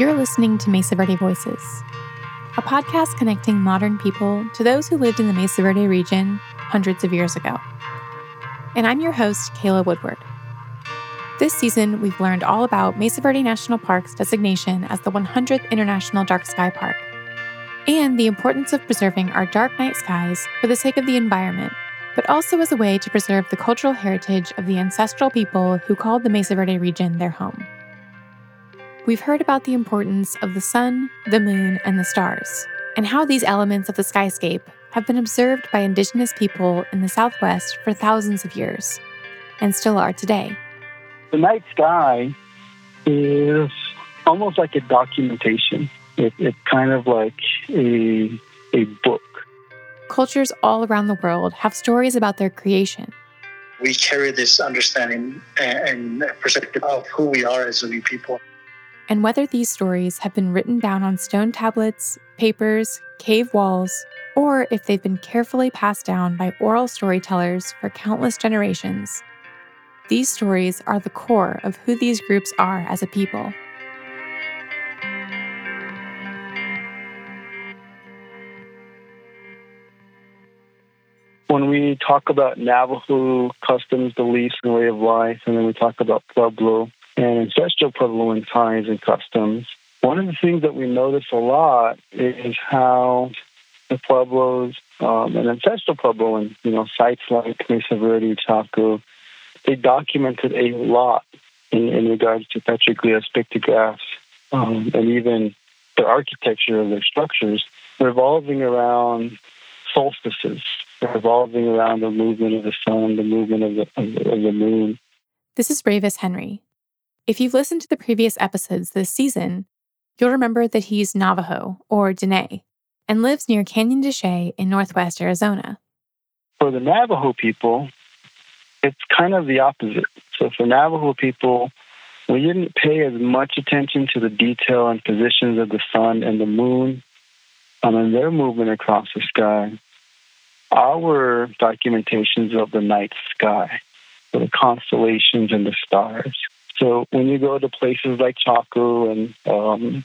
You're listening to Mesa Verde Voices, a podcast connecting modern people to those who lived in the Mesa Verde region hundreds of years ago. And I'm your host, Kayla Woodward. This season, we've learned all about Mesa Verde National Park's designation as the 100th International Dark Sky Park, and the importance of preserving our dark night skies for the sake of the environment, but also as a way to preserve the cultural heritage of the ancestral people who called the Mesa Verde region their home we've heard about the importance of the sun, the moon, and the stars, and how these elements of the skyscape have been observed by indigenous people in the Southwest for thousands of years, and still are today. The night sky is almost like a documentation. It, it's kind of like a, a book. Cultures all around the world have stories about their creation. We carry this understanding and perspective of who we are as a new people and whether these stories have been written down on stone tablets, papers, cave walls, or if they've been carefully passed down by oral storytellers for countless generations. These stories are the core of who these groups are as a people. When we talk about Navajo customs, beliefs, and way of life, and then we talk about Pueblo, and ancestral Puebloan times and customs. One of the things that we notice a lot is how the Pueblos um, and ancestral Puebloan, you know, sites like Mesa Verde, Chaco, they documented a lot in, in regards to petroglyphs, pictographs, um, and even the architecture of their structures, revolving around solstices, revolving around the movement of the sun, the movement of the, of the moon. This is Ravis Henry, if you've listened to the previous episodes this season, you'll remember that he's Navajo, or Dene, and lives near Canyon de Chelly in northwest Arizona. For the Navajo people, it's kind of the opposite. So for Navajo people, we didn't pay as much attention to the detail and positions of the sun and the moon um, and their movement across the sky. Our documentations of the night sky, the constellations and the stars. So when you go to places like Chaco and um,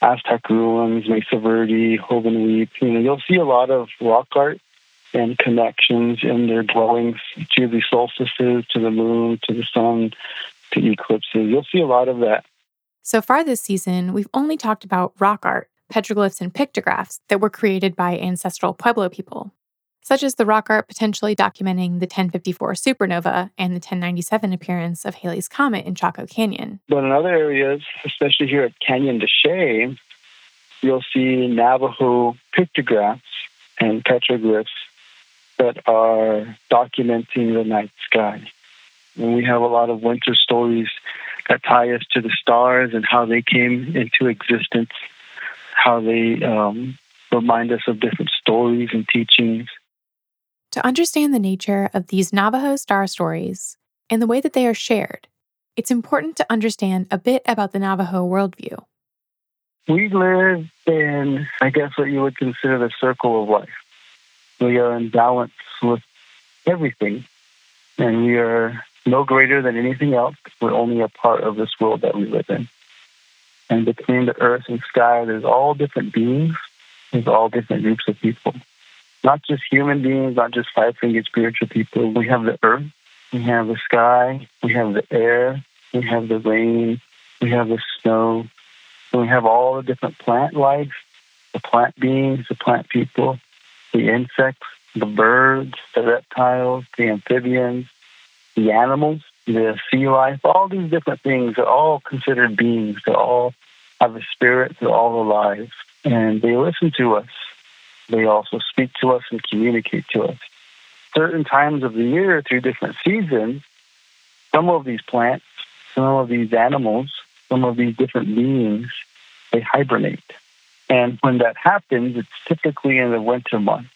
Aztec ruins, Mesa Verde, Joven you know, you'll see a lot of rock art and connections in their dwellings to the solstices, to the moon, to the sun, to eclipses. You'll see a lot of that. So far this season, we've only talked about rock art, petroglyphs, and pictographs that were created by ancestral Pueblo people such as the rock art potentially documenting the 1054 supernova and the 1097 appearance of Halley's Comet in Chaco Canyon. But in other areas, especially here at Canyon de Chelly, you'll see Navajo pictographs and petroglyphs that are documenting the night sky. And we have a lot of winter stories that tie us to the stars and how they came into existence, how they um, remind us of different stories and teachings. To understand the nature of these Navajo star stories and the way that they are shared, it's important to understand a bit about the Navajo worldview. We live in, I guess, what you would consider the circle of life. We are in balance with everything, and we are no greater than anything else. We're only a part of this world that we live in. And between the earth and sky, there's all different beings, there's all different groups of people not just human beings, not just five fingered spiritual people. We have the earth, we have the sky, we have the air, we have the rain, we have the snow, and we have all the different plant life, the plant beings, the plant people, the insects, the birds, the reptiles, the amphibians, the animals, the sea life, all these different things are all considered beings. They all have a spirit, they're all alive. And they listen to us. They also speak to us and communicate to us. Certain times of the year, through different seasons, some of these plants, some of these animals, some of these different beings, they hibernate. And when that happens, it's typically in the winter months.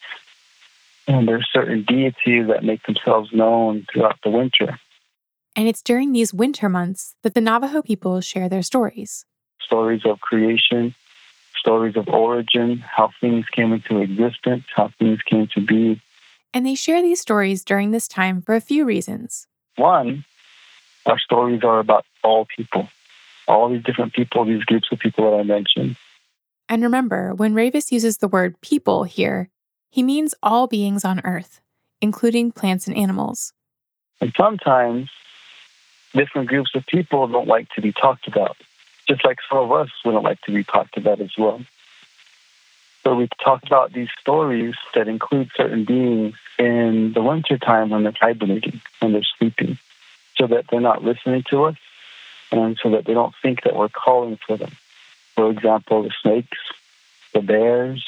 And there's certain deities that make themselves known throughout the winter. And it's during these winter months that the Navajo people share their stories. Stories of creation, stories of origin, how things came into existence, how things came to be. And they share these stories during this time for a few reasons. One, our stories are about all people. all these different people, these groups of people that I mentioned. And remember, when Ravis uses the word people here, he means all beings on Earth, including plants and animals. And sometimes different groups of people don't like to be talked about, just like some of us wouldn't like to be talked about as well. So we talk about these stories that include certain beings in the winter time when they're hibernating, when they're sleeping, so that they're not listening to us and so that they don't think that we're calling for them. For example, the snakes, the bears.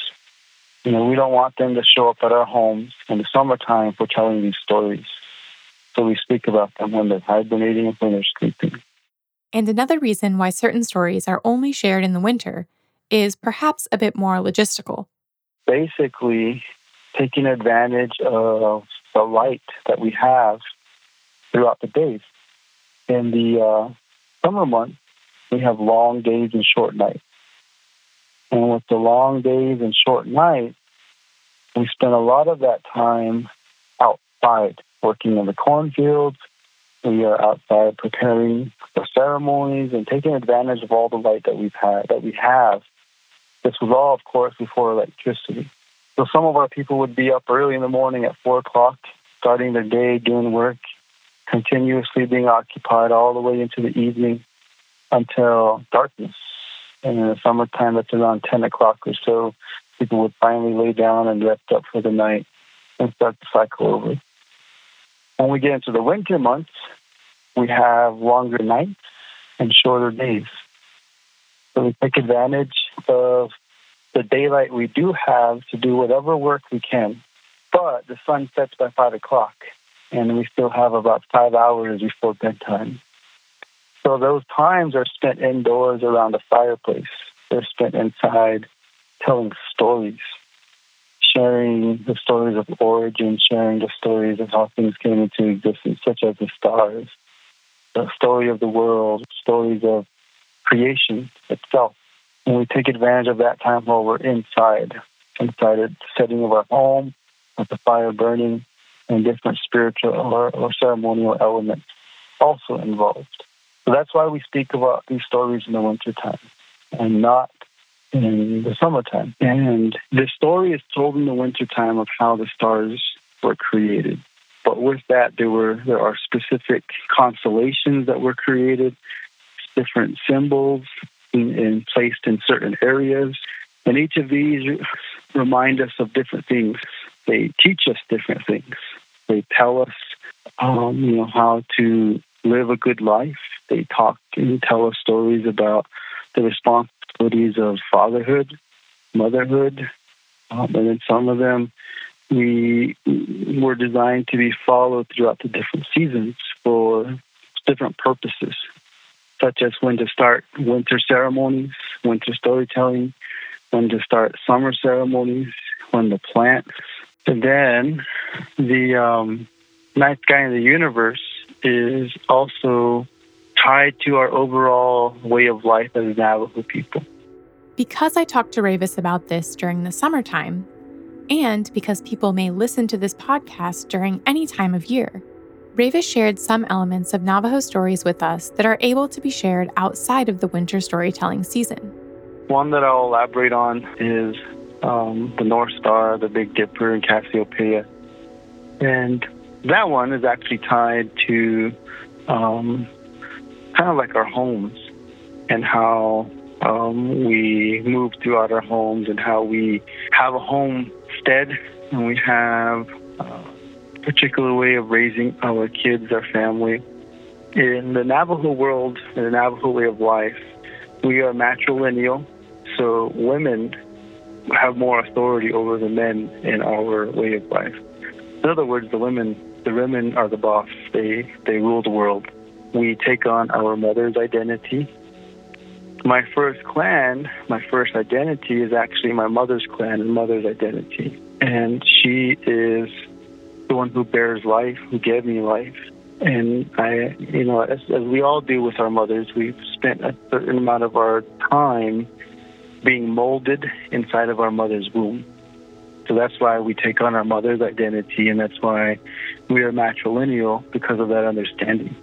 You know, we don't want them to show up at our homes in the summertime for telling these stories. So we speak about them when they're hibernating and when they're sleeping. And another reason why certain stories are only shared in the winter is perhaps a bit more logistical. Basically, taking advantage of the light that we have throughout the days. In the uh, summer months, we have long days and short nights. And with the long days and short nights, we spend a lot of that time outside working in the cornfields. We are outside preparing for ceremonies and taking advantage of all the light that we've had that we have. This was all, of course, before electricity. So some of our people would be up early in the morning at four o'clock, starting their day doing work, continuously being occupied all the way into the evening until darkness. And in the summertime, that's around 10 o'clock or so, people would finally lay down and rest up for the night and start the cycle over. When we get into the winter months, we have longer nights and shorter days. So we take advantage of the daylight we do have to do whatever work we can. But the sun sets by five o'clock, and we still have about five hours before bedtime. So those times are spent indoors around a fireplace. They're spent inside telling stories sharing the stories of origin, sharing the stories of how things came into existence, such as the stars, the story of the world, stories of creation itself. And we take advantage of that time while we're inside, inside the setting of our home, with the fire burning, and different spiritual or, or ceremonial elements also involved. So that's why we speak about these stories in the wintertime and not in the summertime. And the story is told in the wintertime of how the stars were created. But with that, there were there are specific constellations that were created, different symbols in, in placed in certain areas, and each of these remind us of different things. They teach us different things. They tell us, um, you know, how to live a good life. They talk and tell us stories about the responsibilities of fatherhood, motherhood, um, and then some of them we were designed to be followed throughout the different seasons for different purposes, such as when to start winter ceremonies, winter storytelling, when to start summer ceremonies, when to plant. And then the um, night sky in the universe is also tied to our overall way of life as Navajo people. Because I talked to Ravis about this during the summertime, and because people may listen to this podcast during any time of year, Ravis shared some elements of Navajo stories with us that are able to be shared outside of the winter storytelling season. One that I'll elaborate on is um, the North Star, the Big Dipper, and Cassiopeia. And that one is actually tied to um, kind of like our homes and how um, we move throughout our homes and how we have a homestead and we have a particular way of raising our kids, our family. In the Navajo world, in the Navajo way of life, we are matrilineal, so women have more authority over the men in our way of life. In other words, the women, the women are the boss. They they rule the world. We take on our mother's identity my first clan, my first identity is actually my mother's clan and mother's identity. And she is the one who bears life, who gave me life. And I, you know, as, as we all do with our mothers, we've spent a certain amount of our time being molded inside of our mother's womb. So that's why we take on our mother's identity, and that's why we are matrilineal because of that understanding.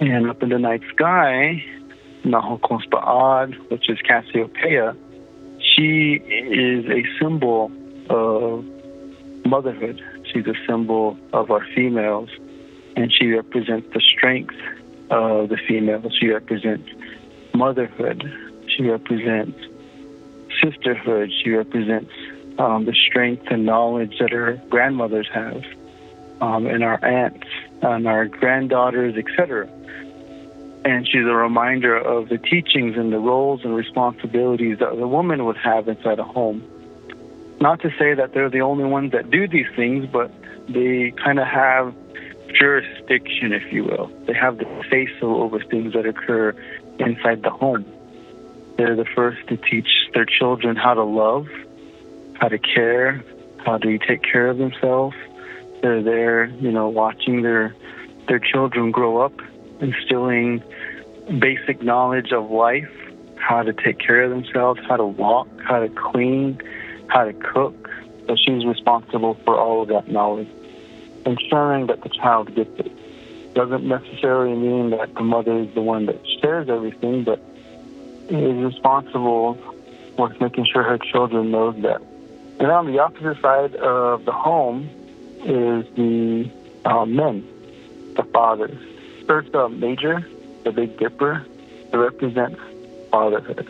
And up in the night sky, Nahokonspa'ad, which is Cassiopeia, she is a symbol of motherhood. She's a symbol of our females, and she represents the strength of the females. She represents motherhood. She represents sisterhood. She represents um, the strength and knowledge that her grandmothers have, um, and our aunts, and our granddaughters, etc. And she's a reminder of the teachings and the roles and responsibilities that the woman would have inside a home. Not to say that they're the only ones that do these things, but they kind of have jurisdiction, if you will. They have the say so over things that occur inside the home. They're the first to teach their children how to love, how to care, how to take care of themselves. They're there, you know, watching their their children grow up, instilling basic knowledge of life, how to take care of themselves, how to walk, how to clean, how to cook. So she's responsible for all of that knowledge, ensuring that the child gets it. Doesn't necessarily mean that the mother is the one that shares everything, but is responsible with making sure her children knows that. And on the opposite side of the home is the uh, men, the fathers. Ursa Major, the Big Dipper, it represents fatherhood.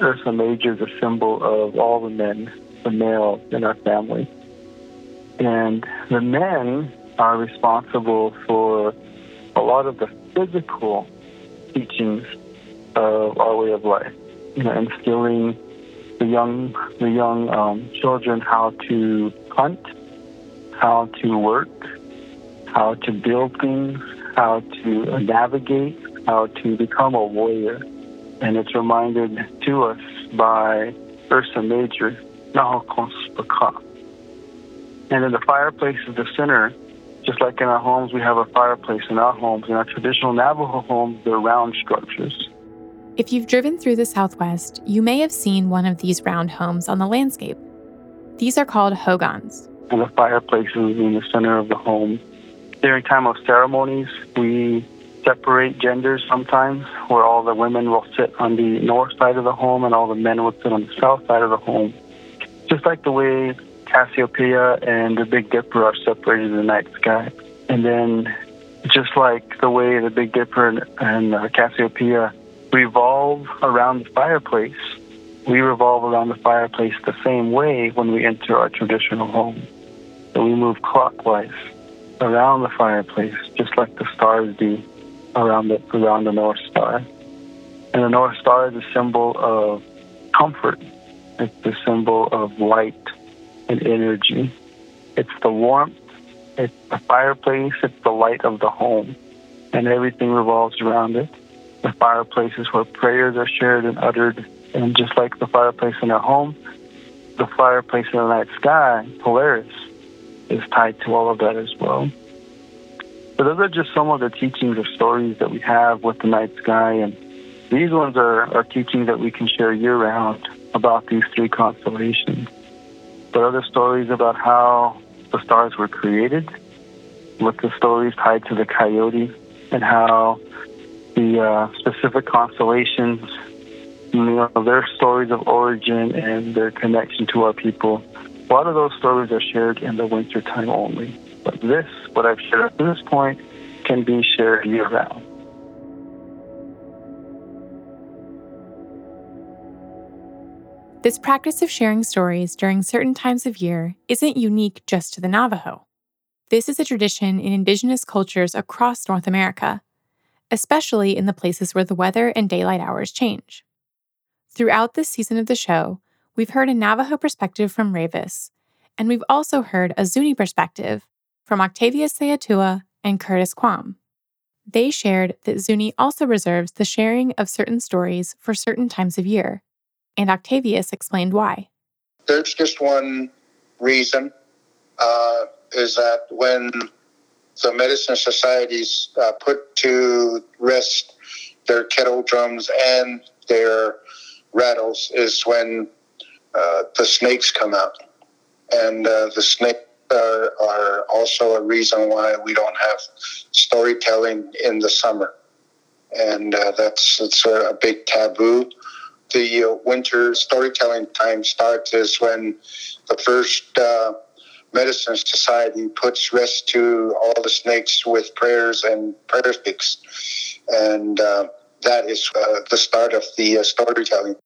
Ursa Major is a symbol of all the men, the males in our family. And the men are responsible for a lot of the physical teachings of our way of life. You know, instilling the young the young um, children how to hunt, how to work, how to build things, how to navigate, how to become a warrior. And it's reminded to us by Ursa Major, Nahokonspaka. And in the fireplace is the center, just like in our homes, we have a fireplace in our homes. In our traditional Navajo homes, they're round structures. If you've driven through the Southwest, you may have seen one of these round homes on the landscape. These are called hogans. And the fireplace is in the center of the home. During time of ceremonies, we separate genders sometimes, where all the women will sit on the north side of the home and all the men will sit on the south side of the home. Just like the way Cassiopeia and the Big Dipper are separated in the night sky. And then, just like the way the Big Dipper and, and uh, Cassiopeia revolve around the fireplace, we revolve around the fireplace the same way when we enter our traditional home. So we move clockwise around the fireplace, just like the stars do around the around the North Star. And the North Star is a symbol of comfort. It's the symbol of light and energy. It's the warmth. It's the fireplace. It's the light of the home, and everything revolves around it the fireplaces where prayers are shared and uttered. And just like the fireplace in our home, the fireplace in the night sky, Polaris, is tied to all of that as well. So those are just some of the teachings or stories that we have with the night sky. And these ones are, are teachings that we can share year round about these three constellations. But other stories about how the stars were created, with the stories tied to the coyote, and how the uh, specific constellations, you know, their stories of origin and their connection to our people. A lot of those stories are shared in the wintertime only. But this, what I've shared up to this point, can be shared year round. This practice of sharing stories during certain times of year isn't unique just to the Navajo. This is a tradition in indigenous cultures across North America especially in the places where the weather and daylight hours change. Throughout this season of the show, we've heard a Navajo perspective from Ravis, and we've also heard a Zuni perspective from Octavius Seowtewa and Curtis Quam. They shared that Zuni also reserves the sharing of certain stories for certain times of year, and Octavius explained why. There's just one reason uh, is that when the medicine societies uh, put to rest their kettle drums and their rattles is when uh, the snakes come out. And uh, the snakes are, are, also a reason why we don't have storytelling in the summer. and uh, that's it's a, a, big taboo. The uh, winter storytelling time starts is when the first medicine society puts rest to all the snakes with prayers and prayer sticks, and uh, that is uh, the start of the uh, storytelling.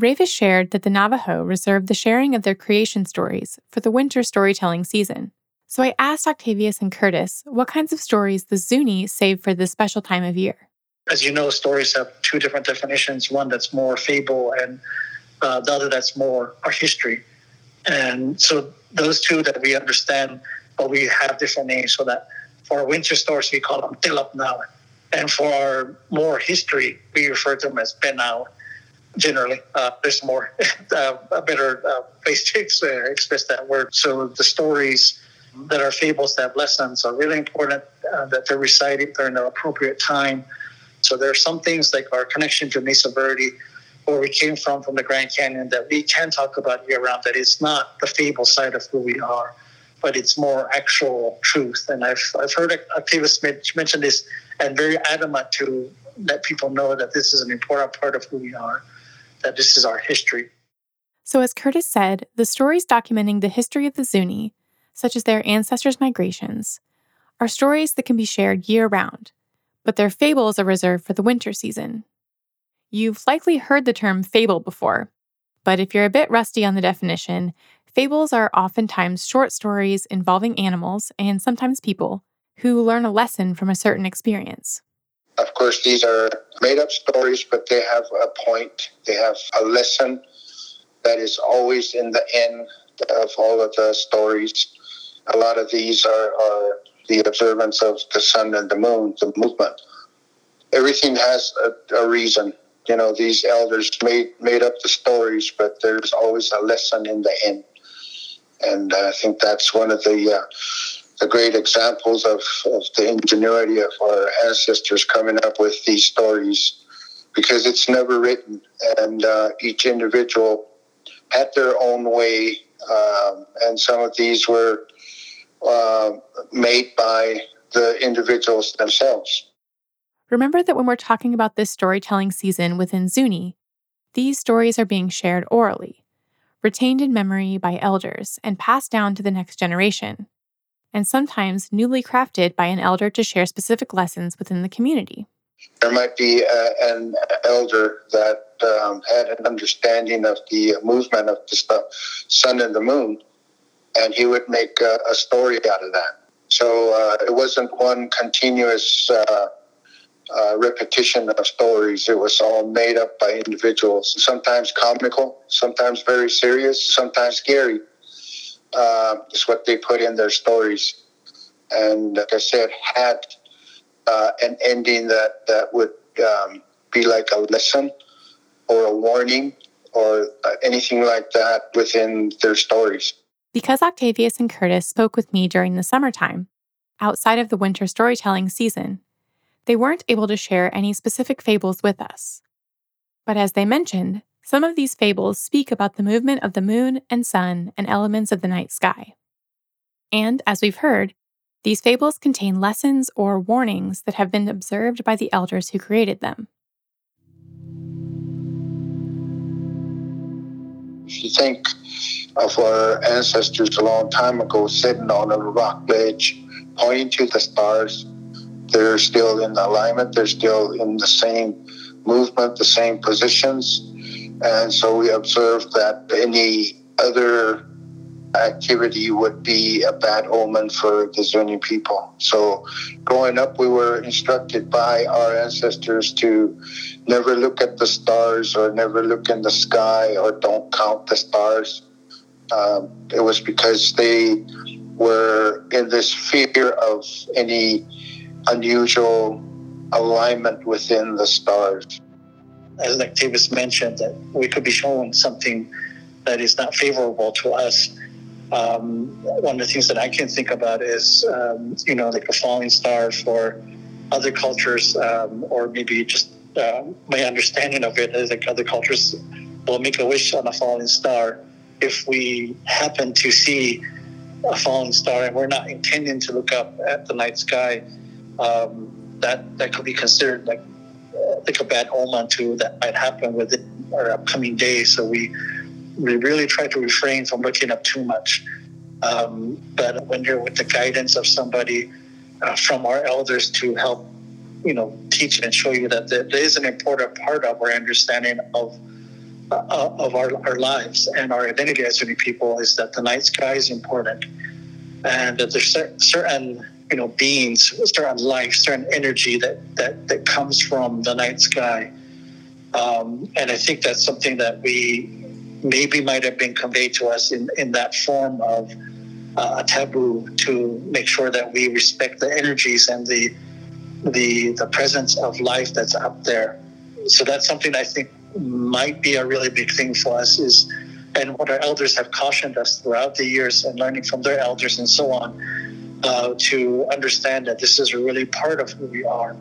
Ravis shared that the Navajo reserved the sharing of their creation stories for the winter storytelling season. So I asked Octavius and Curtis what kinds of stories the Zuni save for this special time of year. As you know, stories have two different definitions one that's more fable, and uh, the other that's more our history. And so those two that we understand, but we have different names so that for our winter stories, we call them Tilap now. And for our more history, we refer to them as Benau. Generally, uh, there's more uh, a better uh, place to express that word. So the stories that are fables that have lessons are really important uh, that they're recited during the appropriate time. So there are some things like our connection to Mesa Verde, where we came from from the Grand Canyon, that we can talk about year round. That it's not the fable side of who we are, but it's more actual truth. And I've I've heard Octavius mention this and very adamant to let people know that this is an important part of who we are, that this is our history. So, as Curtis said, the stories documenting the history of the Zuni, such as their ancestors' migrations, are stories that can be shared year round, but their fables are reserved for the winter season. You've likely heard the term fable before, but if you're a bit rusty on the definition, fables are oftentimes short stories involving animals and sometimes people who learn a lesson from a certain experience. Of course, these are made up stories, but they have a point, they have a lesson that is always in the end of all of the stories. A lot of these are, are the observance of the sun and the moon, the movement. Everything has a, a reason. You know, these elders made made up the stories, but there's always a lesson in the end. And I think that's one of the uh, the great examples of, of the ingenuity of our ancestors coming up with these stories because it's never written and uh, each individual had their own way um, and some of these were uh, made by the individuals themselves. Remember that when we're talking about this storytelling season within zuni these stories are being shared orally retained in memory by elders and passed down to the next generation and sometimes newly crafted by an elder to share specific lessons within the community. There might be uh, an elder that um, had an understanding of the movement of the sun and the moon, and he would make a, story out of that. So uh, it wasn't one continuous uh, uh, repetition of stories. It was all made up by individuals, sometimes comical, sometimes very serious, sometimes scary uh, is what they put in their stories. And like I said, had uh, an ending that, that would um, be like a lesson or a warning or uh, anything like that within their stories. Because Octavius and Curtis spoke with me during the summertime, outside of the winter storytelling season, they weren't able to share any specific fables with us. But as they mentioned, some of these fables speak about the movement of the moon and sun and elements of the night sky. And, as we've heard, these fables contain lessons or warnings that have been observed by the elders who created them. If you think of our ancestors a long time ago sitting on a rock ledge, pointing to the stars, they're still in alignment, they're still in the same movement, the same positions and so we observed that any other activity would be a bad omen for the Zuni people. So growing up, we were instructed by our ancestors to never look at the stars or never look in the sky or don't count the stars. Um, it was because they were in this fear of any unusual alignment within the stars as Octavius mentioned, that we could be shown something that is not favorable to us. Um, one of the things that I can think about is, um, you know, like a falling star for other cultures, um, or maybe just uh, my understanding of it is like other cultures will make a wish on a falling star. If we happen to see a falling star and we're not intending to look up at the night sky, um, that that could be considered like like a bad omen to that might happen within our upcoming days. So we we really try to refrain from looking up too much. Um, but when you're with the guidance of somebody uh, from our elders to help, you know, teach and show you that there is an important part of our understanding of uh, of our, our lives and our identity as Zuni people is that the night sky is important, and that there's certain you know beings, certain life, certain energy that that that comes from the night sky. Um, and I think that's something that we maybe might have been conveyed to us in, in that form of uh, a taboo to make sure that we respect the energies and the the the presence of life that's up there. So that's something I think might be a really big thing for us is and what our elders have cautioned us throughout the years and learning from their elders and so on uh, to understand that this is really part of who we are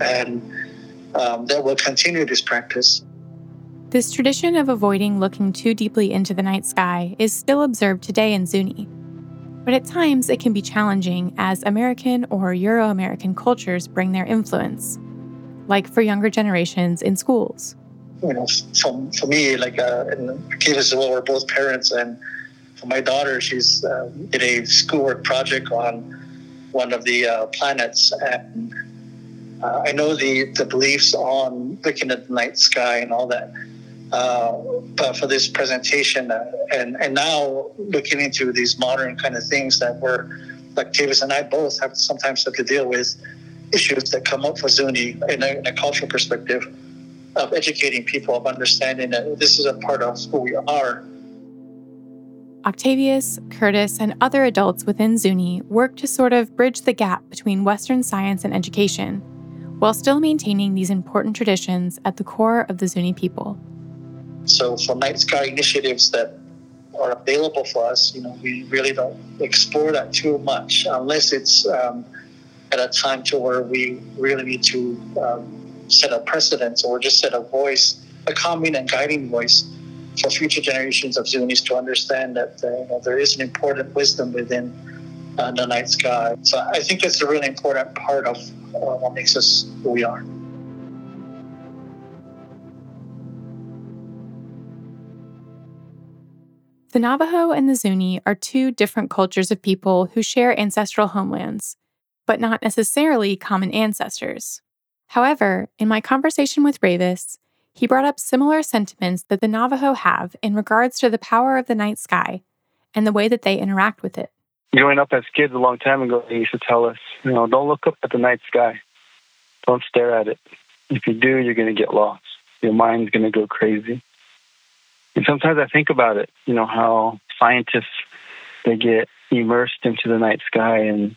and um, that we'll continue this practice this tradition of avoiding looking too deeply into the night sky is still observed today in Zuni. But at times it can be challenging as American or Euro American cultures bring their influence, like for younger generations in schools. You know, for, for me, like uh, in Kiva well, we're both parents, and my daughter, she's uh, did a schoolwork project on one of the uh, planets, and uh, I know the, the beliefs on looking at the night sky and all that uh, for this presentation. Uh, and, and now looking into these modern kind of things that we're, like Tavis and I both have sometimes have to deal with issues that come up for Zuni in a, in a cultural perspective of educating people, of understanding that this is a part of who we are. Octavius, Curtis, and other adults within Zuni work to sort of bridge the gap between Western science and education, while still maintaining these important traditions at the core of the Zuni people. So for night sky initiatives that are available for us, you know, we really don't explore that too much unless it's um, at a time to where we really need to um, set a precedent or just set a voice, a calming and guiding voice for future generations of Zunis to understand that uh, you know, there is an important wisdom within uh, the night sky. So I think that's a really important part of uh, what makes us who we are. The Navajo and the Zuni are two different cultures of people who share ancestral homelands, but not necessarily common ancestors. However, in my conversation with Ravis, he brought up similar sentiments that the Navajo have in regards to the power of the night sky and the way that they interact with it. Growing up as kids a long time ago, they used to tell us, you know, don't look up at the night sky. Don't stare at it. If you do, you're going to get lost. Your mind's going to go crazy. And sometimes I think about it, you know, how scientists they get immersed into the night sky and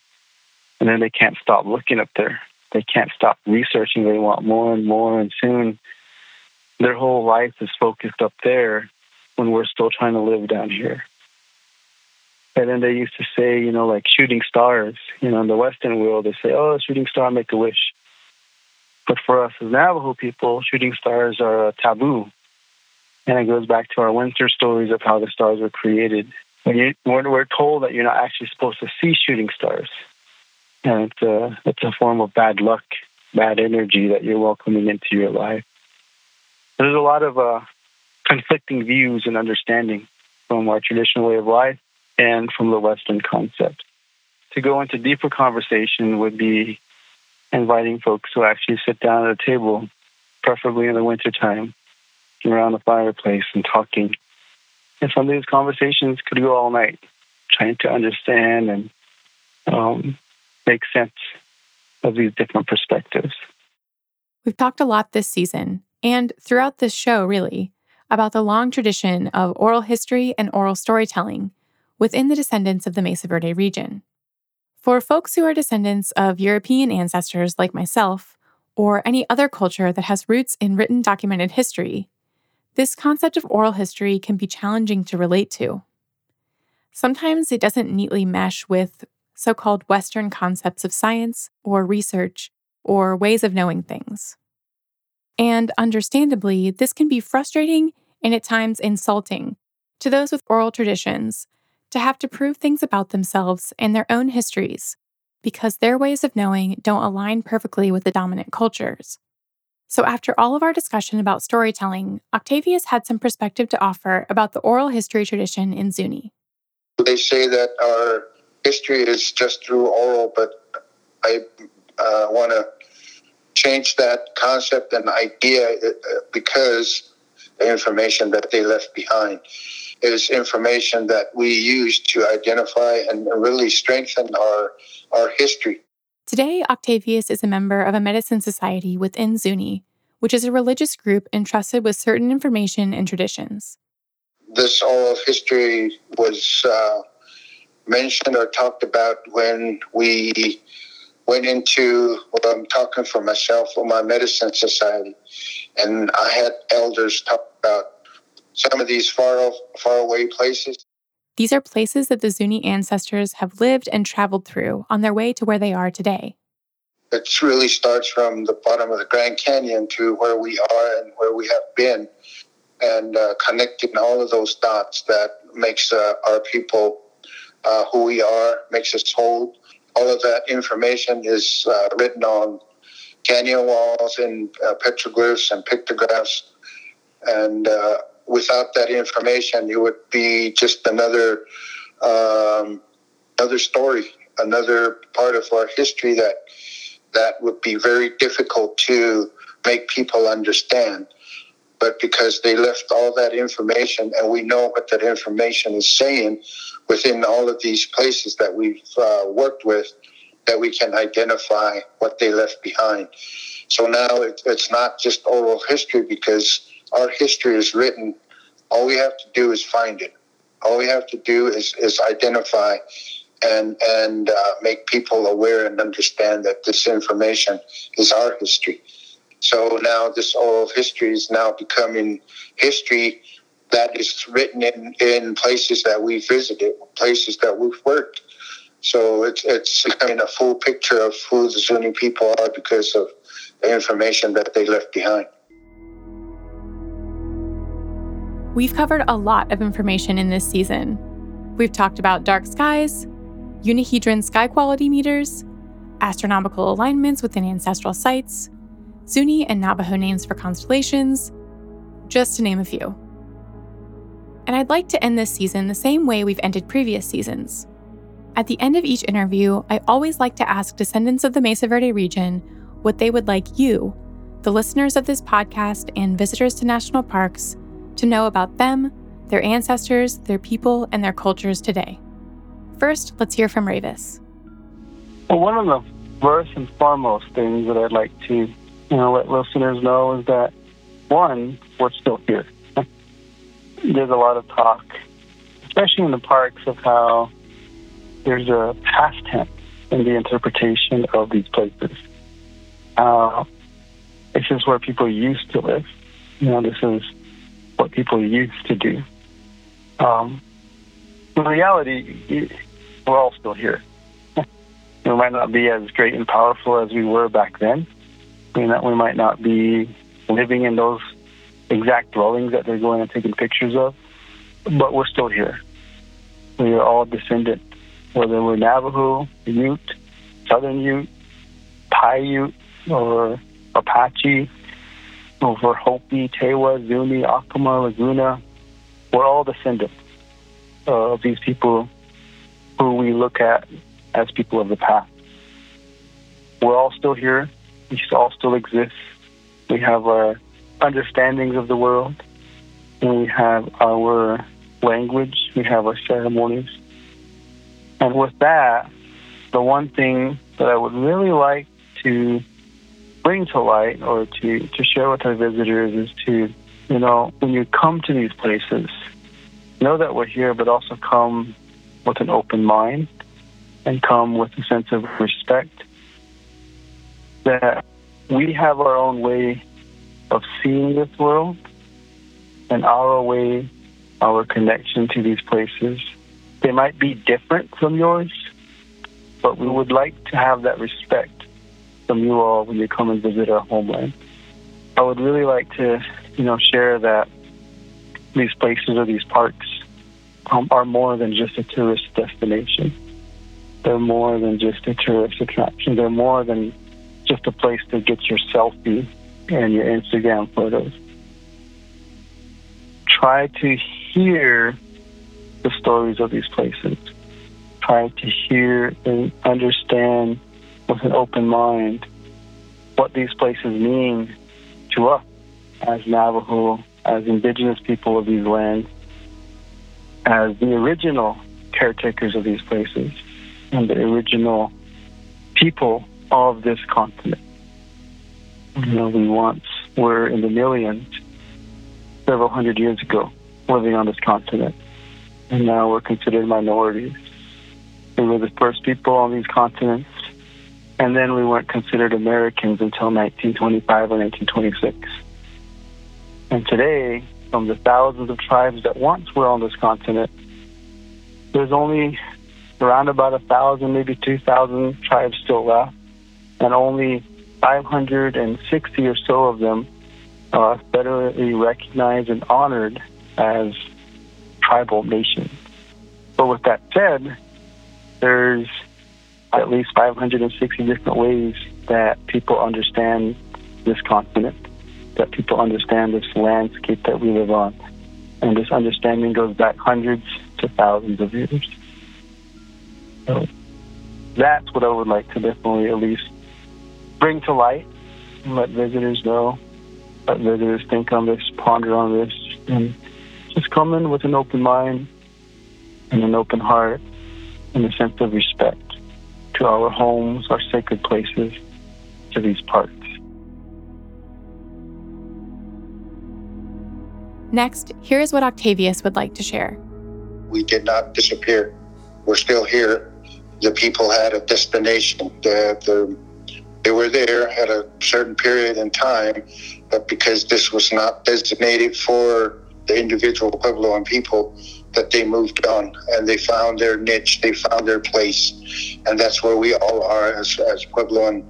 and then they can't stop looking up there. They can't stop researching. They want more and more and soon their whole life is focused up there when we're still trying to live down here. And then they used to say, you know, like shooting stars, you know, in the Western world, they say, oh, shooting star, make a wish. But for us as Navajo people, shooting stars are a taboo. And it goes back to our winter stories of how the stars were created. When you, we're, we're told that you're not actually supposed to see shooting stars, and it's a, it's a form of bad luck, bad energy that you're welcoming into your life. There's a lot of uh, conflicting views and understanding from our traditional way of life and from the Western concept. To go into deeper conversation would be inviting folks to actually sit down at a table, preferably in the wintertime, around the fireplace and talking. And some of these conversations could go all night, trying to understand and um, make sense of these different perspectives. We've talked a lot this season and throughout this show, really, about the long tradition of oral history and oral storytelling within the descendants of the Mesa Verde region. For folks who are descendants of European ancestors like myself, or any other culture that has roots in written documented history, this concept of oral history can be challenging to relate to. Sometimes it doesn't neatly mesh with so called Western concepts of science or research or ways of knowing things. And understandably, this can be frustrating and at times insulting to those with oral traditions to have to prove things about themselves and their own histories because their ways of knowing don't align perfectly with the dominant cultures. So, after all of our discussion about storytelling, Octavius had some perspective to offer about the oral history tradition in Zuni. They say that our history is just through oral, but I uh, want to change that concept and idea uh, because the information that they left behind is information that we use to identify and really strengthen our, our history. Today, Octavius is a member of a medicine society within Zuni, which is a religious group entrusted with certain information and traditions. This oral history was uh, mentioned or talked about when we went into, well, I'm talking for myself, for my medicine society, and I had elders talk about some of these far, off, far away places these are places that the Zuni ancestors have lived and traveled through on their way to where they are today. It really starts from the bottom of the Grand Canyon to where we are and where we have been, and uh, connecting all of those dots that makes uh, our people uh, who we are, makes us whole. All of that information is uh, written on canyon walls and uh, petroglyphs and pictographs, and uh, without that information, it would be just another um, another story, another part of our history that that would be very difficult to make people understand. But because they left all that information, and we know what that information is saying within all of these places that we've uh, worked with, that we can identify what they left behind. So now it, it's not just oral history because our history is written. All we have to do is find it. All we have to do is, is identify and and uh, make people aware and understand that this information is our history. So now this oral history is now becoming history that is written in, in places that we visited, places that we've worked. So it's it's becoming a full picture of who the Zuni people are because of the information that they left behind. We've covered a lot of information in this season. We've talked about dark skies, unihedron sky quality meters, astronomical alignments within ancestral sites, Zuni and Navajo names for constellations, just to name a few. And I'd like to end this season the same way we've ended previous seasons. At the end of each interview, I always like to ask descendants of the Mesa Verde region what they would like you, the listeners of this podcast and visitors to national parks, to know about them, their ancestors, their people, and their cultures today. First, let's hear from Ravis. Well, one of the first and foremost things that I'd like to, you know, let listeners know is that one, we're still here. there's a lot of talk, especially in the parks, of how there's a past tense in the interpretation of these places. Uh, this is where people used to live. You know, this is what people used to do. Um, in reality, we're all still here. we might not be as great and powerful as we were back then. That we might not be living in those exact dwellings that they're going and taking pictures of, but we're still here. We are all descendant, whether we're Navajo, Ute, Southern Ute, Paiute, or Apache, over Hopi, Tewa, Zuni, Acoma, Laguna. We're all descendants of these people who we look at as people of the past. We're all still here. We all still exist. We have our understandings of the world. We have our language. We have our ceremonies. And with that, the one thing that I would really like to bring to light or to, to share with our visitors is to, you know, when you come to these places, know that we're here, but also come with an open mind and come with a sense of respect that we have our own way of seeing this world and our way, our connection to these places. They might be different from yours, but we would like to have that respect from you all when you come and visit our homeland. I would really like to, you know, share that these places or these parks um, are more than just a tourist destination. They're more than just a tourist attraction. They're more than just a place to get your selfie and your Instagram photos. Try to hear the stories of these places. Try to hear and understand with an open mind what these places mean to us as Navajo, as indigenous people of these lands, as the original caretakers of these places, and the original people of this continent. Mm-hmm. You know, we once were in the millions several hundred years ago living on this continent, and now we're considered minorities. We were the first people on these continents, and then we weren't considered Americans until 1925 or 1926. And today, from the thousands of tribes that once were on this continent, there's only around about a thousand, maybe 2,000 tribes still left, and only 560 or so of them are federally recognized and honored as tribal nations. But with that said, there's at least 560 different ways that people understand this continent, that people understand this landscape that we live on. And this understanding goes back hundreds to thousands of years. So that's what I would like to definitely at least bring to light and let visitors know, let visitors think on this, ponder on this, and just come in with an open mind and an open heart and a sense of respect to our homes, our sacred places, to these parts. Next, here is what Octavius would like to share. We did not disappear. We're still here. The people had a destination. The, the, they were there at a certain period in time, but because this was not designated for the individual Puebloan people, that they moved on and they found their niche, they found their place, and that's where we all are as, as Puebloan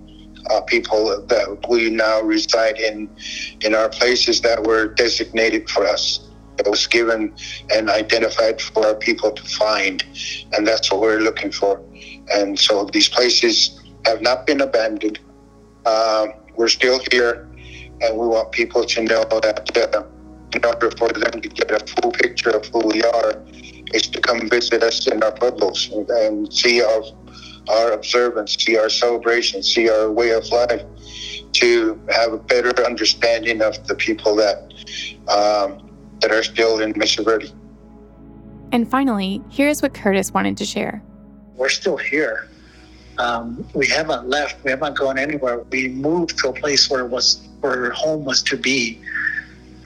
uh, people that we now reside in in our places that were designated for us. It was given and identified for our people to find, and that's what we're looking for. And so these places have not been abandoned. Uh, we're still here, and we want people to know that. Uh, in order for them to get a full picture of who we are, is to come visit us in our pueblos and, and see our our observance, see our celebration, see our way of life, to have a better understanding of the people that um, that are still in Mesa Verde. And finally, here's what Curtis wanted to share. We're still here. Um, we haven't left. We haven't gone anywhere. We moved to a place where was where home was to be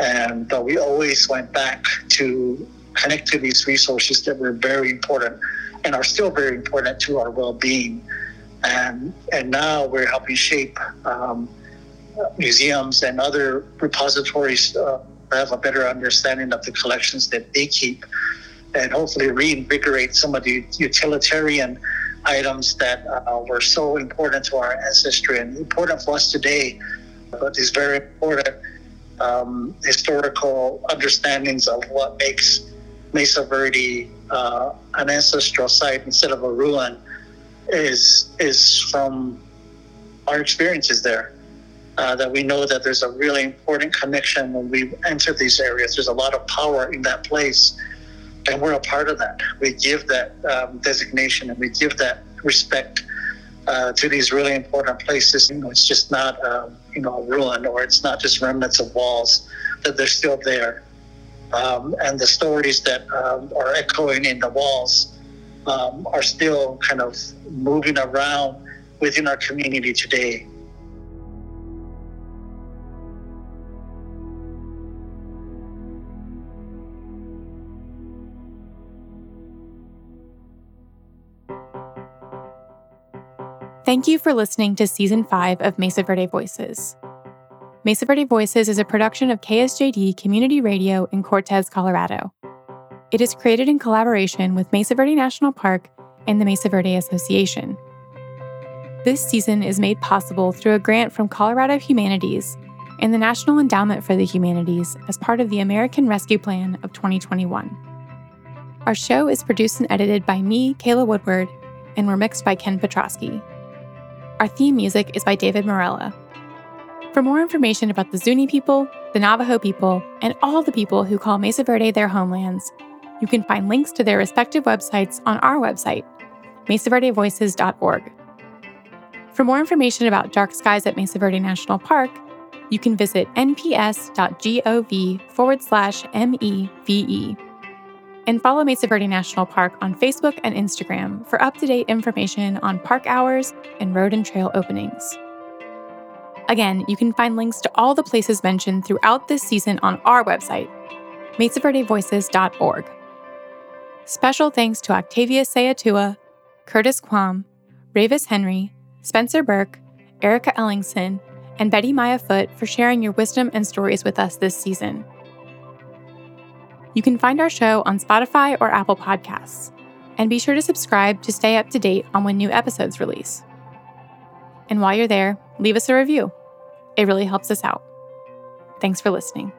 and but we always went back to connect to these resources that were very important and are still very important to our well-being. And and now we're helping shape um, museums and other repositories uh, have a better understanding of the collections that they keep, and hopefully reinvigorate some of the utilitarian items that uh, were so important to our ancestry and important for us today, but is very important um, historical understandings of what makes Mesa Verde uh, an ancestral site instead of a ruin is is from our experiences there. Uh, that we know that there's a really important connection when we enter these areas. There's a lot of power in that place, and we're a part of that. We give that um, designation and we give that respect uh, to these really important places. You know, it's just not um, you know a ruin or it's not just remnants of walls; that they're still there. Um, and the stories that um, are echoing in the walls um, are still kind of moving around within our community today. Thank you for listening to Season 5 of Mesa Verde Voices. Mesa Verde Voices is a production of KSJD Community Radio in Cortez, Colorado. It is created in collaboration with Mesa Verde National Park and the Mesa Verde Association. This season is made possible through a grant from Colorado Humanities and the National Endowment for the Humanities as part of the American Rescue Plan of 2021. Our show is produced and edited by me, Kayla Woodward, and we're mixed by Ken Petrosky. Our theme music is by David Morella. For more information about the Zuni people, the Navajo people, and all the people who call Mesa Verde their homelands, you can find links to their respective websites on our website, mesaverdevoices.org. For more information about dark skies at Mesa Verde National Park, you can visit nps.gov forward slash MEVE. And follow Mesa Verde National Park on Facebook and Instagram for up to date information on park hours and road and trail openings. Again, you can find links to all the places mentioned throughout this season on our website, mesaverdevoices.org. Special thanks to Octavius Seowtewa, Curtis Quam, Ravis Henry, Spencer Burke, Erica Ellingson, and Betty Maya Foote for sharing your wisdom and stories with us this season. You can find our show on Spotify or Apple Podcasts, and be sure to subscribe to stay up to date on when new episodes release. And while you're there, leave us a review. It really helps us out. Thanks for listening.